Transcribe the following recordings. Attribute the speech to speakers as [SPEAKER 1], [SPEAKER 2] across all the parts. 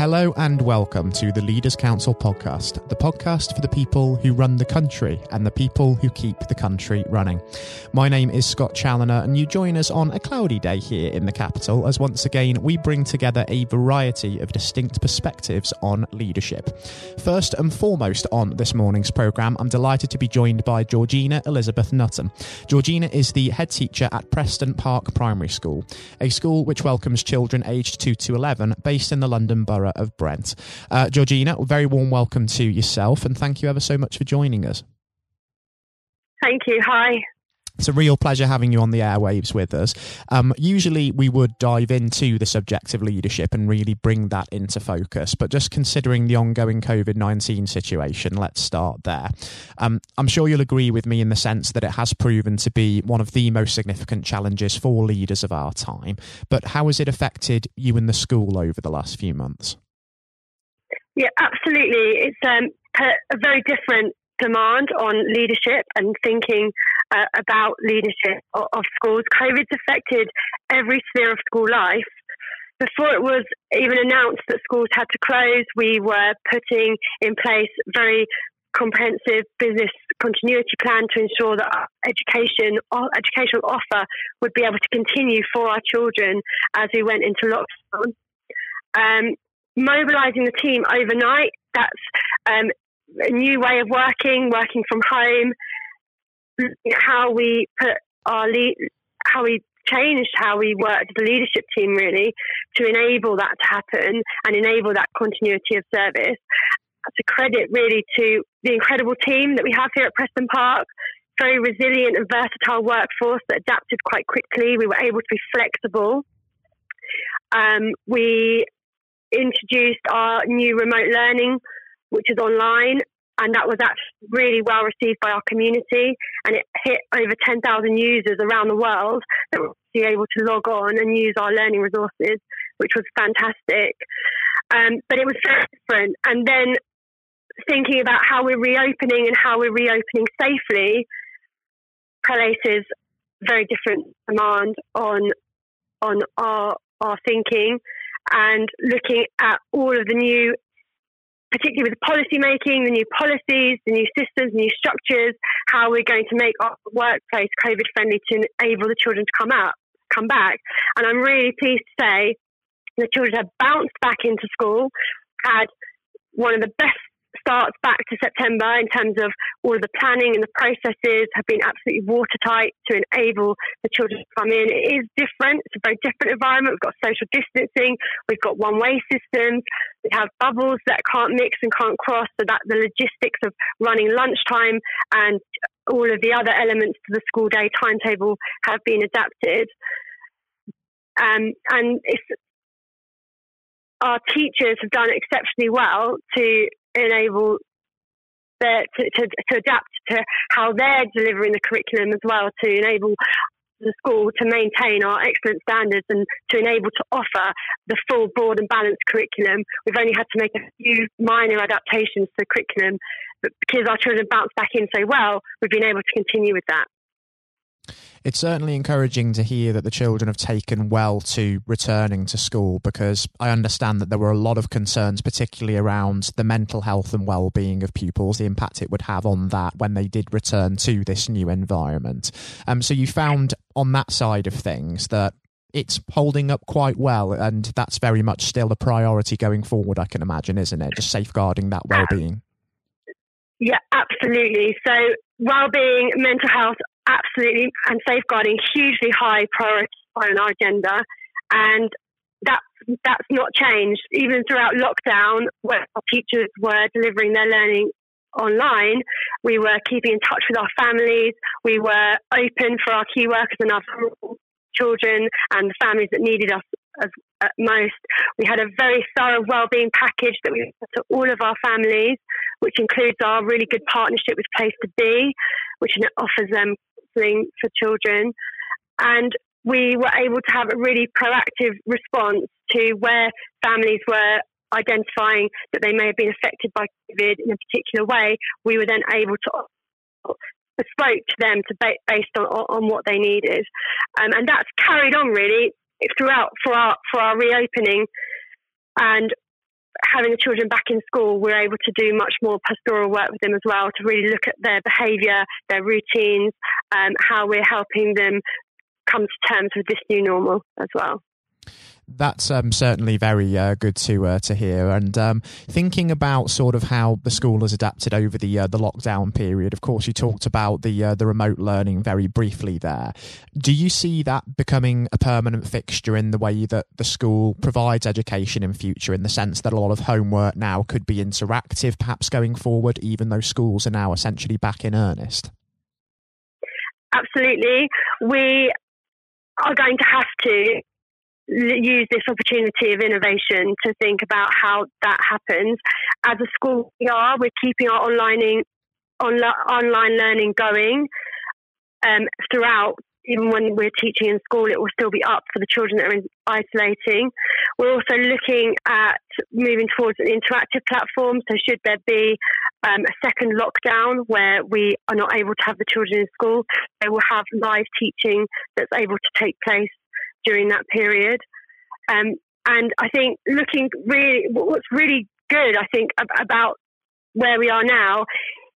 [SPEAKER 1] Hello and welcome to the Leaders Council podcast, the podcast for the people who run the country and the people who keep the country running. My name is Scott Challoner, and you join us on a cloudy day here in the capital as once again we bring together a variety of distinct perspectives on leadership. First and foremost on this morning's programme, I'm delighted to be joined by Georgina Elizabeth Nutton. Georgina is the head teacher at Preston Park Primary School, a school which welcomes children aged 2 to 11 based in the London Borough borough of Brent. Uh, Georgina, very warm welcome to yourself, and thank you ever so much for joining us.
[SPEAKER 2] Thank you. Hi.
[SPEAKER 1] It's a real pleasure having you on the airwaves with us. Um, usually, we would dive into the subject of leadership and really bring that into focus. But just considering the ongoing COVID 19 situation, let's start there. Um, I'm sure you'll agree with me in the sense that it has proven to be one of the most significant challenges for leaders of our time. But how has it affected you and the school over the last few months?
[SPEAKER 2] Yeah, absolutely. It's um, a very different demand on leadership and thinking uh, about leadership of, of schools. COVID's affected every sphere of school life. Before it was even announced that schools had to close, we were putting in place very comprehensive business continuity plan to ensure that our education our educational offer would be able to continue for our children as we went into lockdown. Um, mobilizing the team overnight, that's um, a new way of working, working from home, how we put our lead, how we changed how we worked a leadership team really to enable that to happen and enable that continuity of service. That's a credit really to the incredible team that we have here at Preston Park. Very resilient and versatile workforce that adapted quite quickly. We were able to be flexible. Um, we introduced our new remote learning, which is online, and that was actually really well received by our community. And it hit over 10,000 users around the world that were able to log on and use our learning resources, which was fantastic. Um, but it was very different. And then thinking about how we're reopening and how we're reopening safely places very different demand on on our our thinking and looking at all of the new particularly with policy making, the new policies, the new systems, new structures, how we're going to make our workplace COVID friendly to enable the children to come out, come back. And I'm really pleased to say the children have bounced back into school, had one of the best starts back to September in terms of all of the planning and the processes have been absolutely watertight to enable the children to come in. It is different. It's a very different environment. We've got social distancing. We've got one way systems. We have bubbles that can't mix and can't cross. So that the logistics of running lunchtime and all of the other elements to the school day timetable have been adapted. Um, and our teachers have done exceptionally well to enable the, to, to, to adapt to how they're delivering the curriculum as well to enable the school to maintain our excellent standards and to enable to offer the full broad and balanced curriculum. We've only had to make a few minor adaptations to the curriculum, but because our children bounced back in so well, we've been able to continue with that.
[SPEAKER 1] It's certainly encouraging to hear that the children have taken well to returning to school because I understand that there were a lot of concerns, particularly around the mental health and well-being of pupils, the impact it would have on that when they did return to this new environment. Um, so you found on that side of things that it's holding up quite well, and that's very much still a priority going forward. I can imagine, isn't it? Just safeguarding that well-being.
[SPEAKER 2] Yeah, absolutely. So well-being, mental health absolutely, and safeguarding hugely high priority on our agenda, and that's that's not changed even throughout lockdown, where our teachers were delivering their learning online. We were keeping in touch with our families. We were open for our key workers and our children and the families that needed us as, at most. We had a very thorough wellbeing package that we put to all of our families, which includes our really good partnership with Place to Be, which offers them counselling for children. And we were able to have a really proactive response to where families were identifying that they may have been affected by COVID in a particular way. We were then able to bespoke to them to ba- based on, on what they needed, um, and that's carried on really throughout for our for our reopening. And having the children back in school, we're able to do much more pastoral work with them as well to really look at their behaviour, their routines, um, how we're helping them come to terms with this new normal as well
[SPEAKER 1] that's um, certainly very uh, good to uh, to hear. And um, thinking about sort of how the school has adapted over the uh, the lockdown period. Of course, you talked about the uh, the remote learning very briefly there. Do you see that becoming a permanent fixture in the way that the school provides education in future? In the sense that a lot of homework now could be interactive, perhaps going forward, even though schools are now essentially back in earnest.
[SPEAKER 2] Absolutely, we are going to have to use this opportunity of innovation to think about how that happens. As a school, we are we're keeping our online online learning going um, throughout. Even when we're teaching in school, it will still be up for the children that are in isolating. We're also looking at moving towards an interactive platform. So, should there be um, a second lockdown where we are not able to have the children in school, they will have live teaching that's able to take place during that period. Um, and I think looking really, what's really good, I think, about where we are now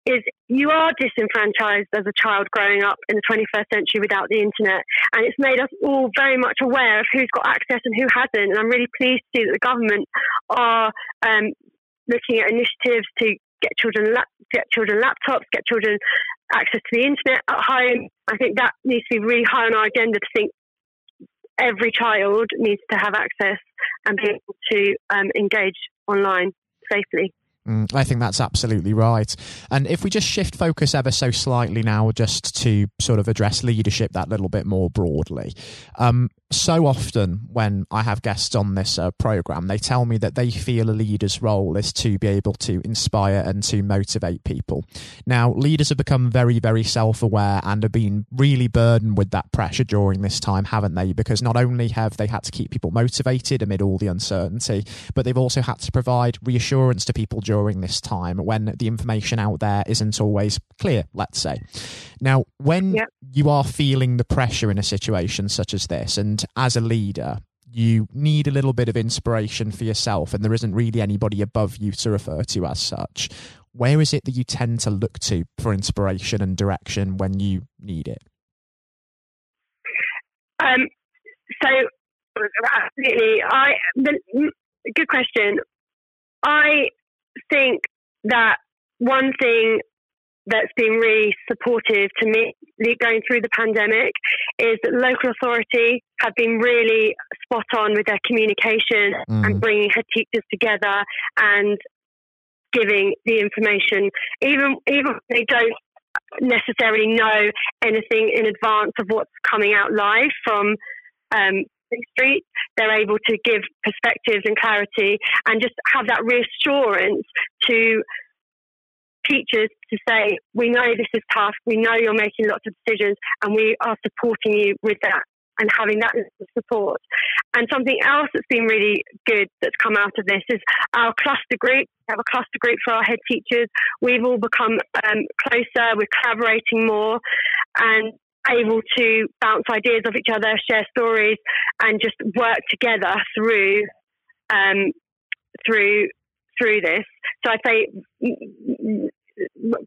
[SPEAKER 2] is you are disenfranchised as a child growing up in the 21st century without the internet. And it's made us all very much aware of who's got access and who hasn't. And I'm really pleased to see that the government are um, looking at initiatives to get children get children laptops, get children access to the internet at home. I think that needs to be really high on our agenda to think every child needs to have access and be able to um, engage online safely.
[SPEAKER 1] Mm, I think that's absolutely right. And if we just shift focus ever so slightly now, just to sort of address leadership that little bit more broadly. Um, so often when I have guests on this uh, program, they tell me that they feel a leader's role is to be able to inspire and to motivate people. Now, leaders have become very, very self aware and have been really burdened with that pressure during this time, haven't they? Because not only have they had to keep people motivated amid all the uncertainty, but they've also had to provide reassurance to people during this time when the information out there isn't always clear, let's say. Now, when yep. you are feeling the pressure in a situation such as this, and as a leader, you need a little bit of inspiration for yourself, and there isn't really anybody above you to refer to as such. Where is it that you tend to look to for inspiration and direction when you need it?
[SPEAKER 2] Um, so, absolutely, I the, good question. I think that one thing that's been really supportive to me going through the pandemic is that local authority have been really spot on with their communication mm. and bringing head teachers together and giving the information, even even if they don't necessarily know anything in advance of what's coming out live from um, the Street. They're able to give perspectives and clarity and just have that reassurance to teachers to say, we know this is tough, we know you're making lots of decisions, and we are supporting you with that and having that support. And something else that's been really good that's come out of this is our cluster group. We have a cluster group for our head teachers. We've all become um, closer, we're collaborating more and able to bounce ideas off each other, share stories, and just work together through um, through through this. So I say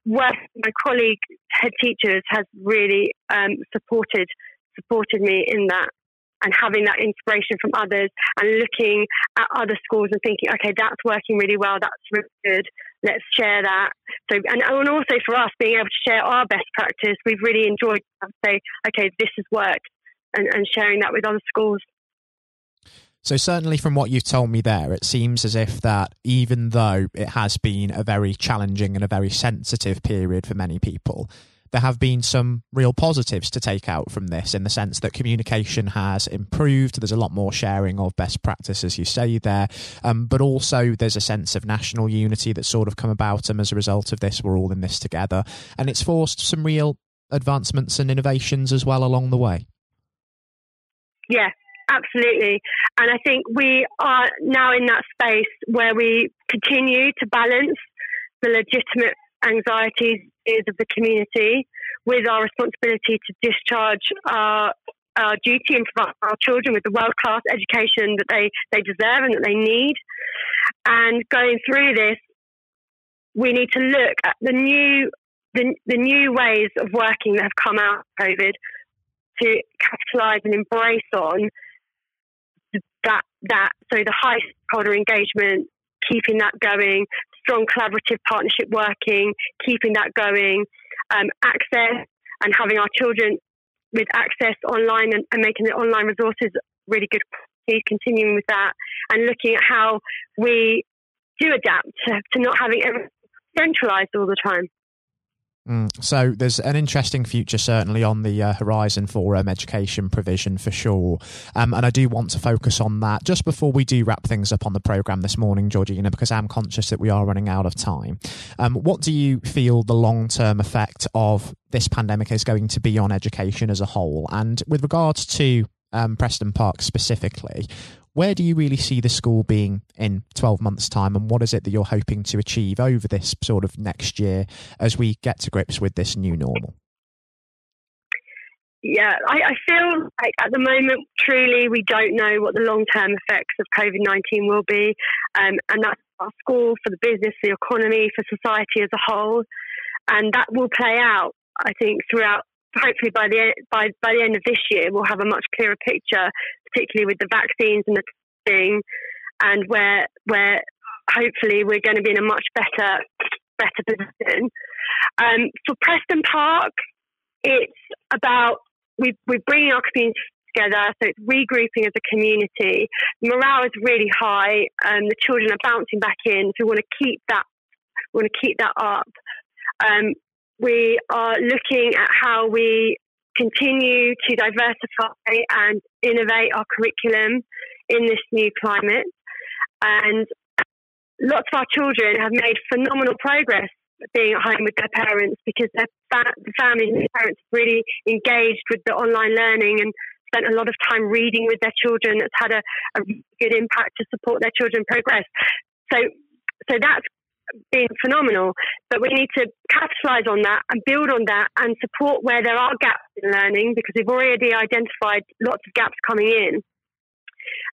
[SPEAKER 2] my colleague head teachers has really um, supported supported me in that and having that inspiration from others and looking at other schools and thinking, okay, that's working really well, that's really good, let's share that. So, and, and also for us, being able to share our best practice, we've really enjoyed say, okay, this has worked, and, and sharing that with other schools.
[SPEAKER 1] So certainly from what you've told me there, it seems as if that even though it has been a very challenging and a very sensitive period for many people, there have been some real positives to take out from this in the sense that communication has improved. There's a lot more sharing of best practice, as you say there, um, but also there's a sense of national unity that's sort of come about. And as a result of this, we're all in this together. And it's forced some real advancements and innovations as well along the way.
[SPEAKER 2] Yeah, Absolutely. And I think we are now in that space where we continue to balance the legitimate anxieties of the community with our responsibility to discharge our, our duty and provide our children with the world class education that they, they deserve and that they need. And going through this, we need to look at the new the, the new ways of working that have come out of COVID to capitalise and embrace on that that so the high stakeholder engagement, keeping that going, strong collaborative partnership working, keeping that going, um, access and having our children with access online and, and making the online resources really good continuing with that and looking at how we do adapt to, to not having everything centralized all the time.
[SPEAKER 1] Mm, so there's an interesting future certainly on the uh, horizon for um, education provision for sure, um, and I do want to focus on that. Just before we do wrap things up on the program this morning, Georgina, because I'm conscious that we are running out of time. Um, what do you feel the long term effect of this pandemic is going to be on education as a whole, and with regards to um, Preston Park specifically, where do you really see the school being in 12 months' time, and what is it that you're hoping to achieve over this sort of next year as we get to grips with this new normal?
[SPEAKER 2] Yeah, I, I feel like at the moment, truly, we don't know what the long term effects of COVID 19 will be. Um, and that's our school, for the business, the economy, for society as a whole. And that will play out, I think, throughout hopefully by the by by the end of this year we'll have a much clearer picture, particularly with the vaccines and the testing, and where where hopefully we're going to be in a much better better position. Um, for Preston Park, it's about we we're bringing our community together, so it's regrouping as a community. Morale is really high, and the children are bouncing back in. So we want to keep that we want to keep that up. Um, we are looking at how we continue to diversify and innovate our curriculum in this new climate. And lots of our children have made phenomenal progress being at home with their parents because their fa- the families and parents really engaged with the online learning and spent a lot of time reading with their children. It's had a, a good impact to support their children progress. So, so that's been phenomenal. But we need to capitalise on that and build on that and support where there are gaps in learning because we've already identified lots of gaps coming in.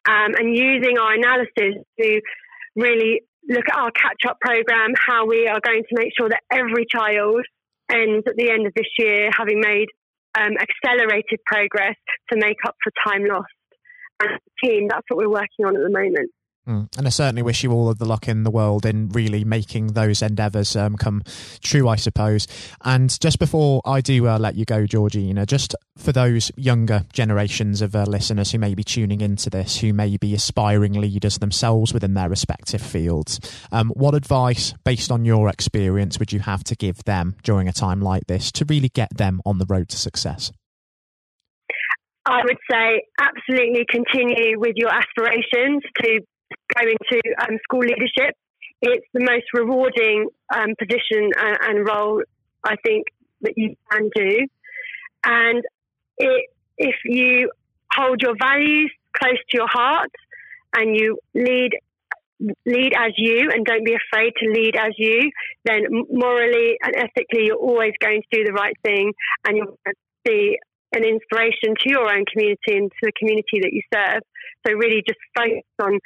[SPEAKER 2] Um, and using our analysis to really look at our catch up program, how we are going to make sure that every child ends at the end of this year having made um, accelerated progress to make up for time lost. And team, that's what we're working on at the moment.
[SPEAKER 1] Mm. And I certainly wish you all of the luck in the world in really making those endeavours um, come true, I suppose. And just before I do uh, let you go, Georgina, just for those younger generations of uh, listeners who may be tuning into this, who may be aspiring leaders themselves within their respective fields, um, what advice, based on your experience, would you have to give them during a time like this to really get them on the road to success?
[SPEAKER 2] I would say absolutely continue with your aspirations to go into um, school leadership. It's the most rewarding um, position and, and, role I think that you can do. And it, if you hold your values close to your heart and you lead lead as you and don't be afraid to lead as you, then morally and ethically you're always going to do the right thing and you'll be an inspiration to your own community and to the community that you serve. So really just focus on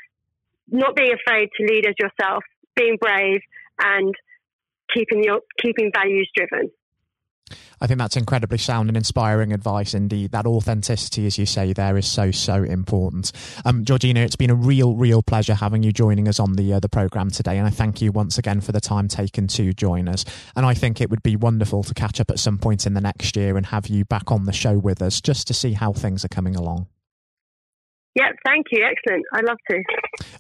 [SPEAKER 2] not being afraid to lead as yourself, being brave, and keeping your keeping values driven.
[SPEAKER 1] I think that's incredibly sound and inspiring advice indeed. That authenticity, as you say, there is so so important. Um, Georgina, it's been a real real pleasure having you joining us on the uh, the program today, and I thank you once again for the time taken to join us. And I think it would be wonderful to catch up at some point in the next year and have you back on the show with us just to see how things are coming along.
[SPEAKER 2] Yeah, thank you. Excellent. I'd love to.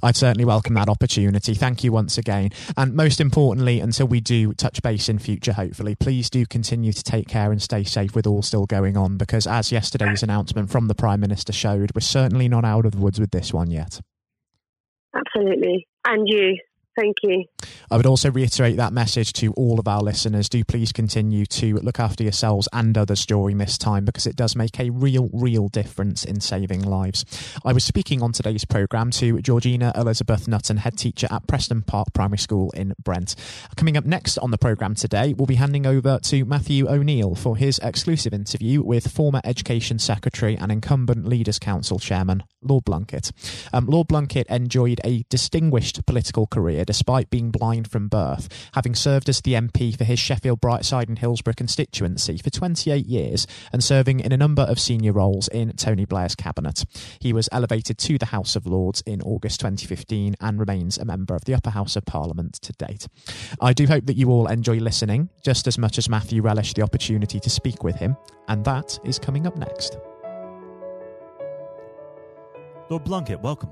[SPEAKER 1] I'd certainly welcome that opportunity. Thank you once again. And most importantly, until we do touch base in future, hopefully, please do continue to take care and stay safe with all still going on because, as yesterday's announcement from the Prime Minister showed, we're certainly not out of the woods with this one yet.
[SPEAKER 2] Absolutely. And you. Thank you.
[SPEAKER 1] I would also reiterate that message to all of our listeners. Do please continue to look after yourselves and others during this time because it does make a real, real difference in saving lives. I was speaking on today's programme to Georgina Elizabeth Nutton, head teacher at Preston Park Primary School in Brent. Coming up next on the programme today, we'll be handing over to Matthew O'Neill for his exclusive interview with former Education Secretary and incumbent Leaders Council Chairman, Lord Blunkett. Um, Lord Blunkett enjoyed a distinguished political career despite being blind from birth, having served as the MP for his Sheffield Brightside and Hillsborough constituency for 28 years and serving in a number of senior roles in Tony Blair's cabinet. He was elevated to the House of Lords in August 2015 and remains a member of the Upper House of Parliament to date. I do hope that you all enjoy listening just as much as Matthew relished the opportunity to speak with him, and that is coming up next.
[SPEAKER 3] Lord Blunkett, welcome.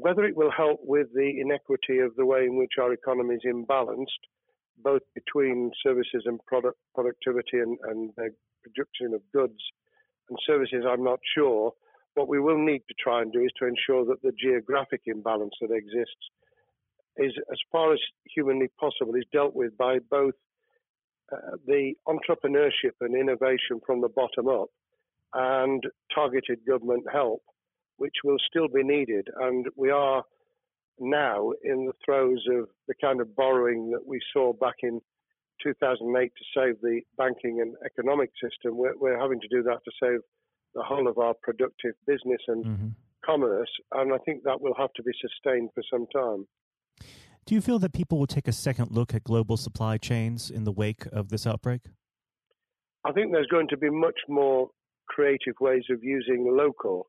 [SPEAKER 4] Whether it will help with the inequity of the way in which our economy is imbalanced, both between services and product productivity and, and the production of goods and services, I'm not sure. What we will need to try and do is to ensure that the geographic imbalance that exists is, as far as humanly possible, is dealt with by both uh, the entrepreneurship and innovation from the bottom up and targeted government help, which will still be needed. And we are now in the throes of the kind of borrowing that we saw back in 2008 to save the banking and economic system. We're, we're having to do that to save the whole of our productive business and mm-hmm. commerce, and I think that will have to be sustained for some time.
[SPEAKER 3] Do you feel that people will take a second look at global supply chains in the wake of this outbreak?
[SPEAKER 4] I think there's going to be much more creative ways of using local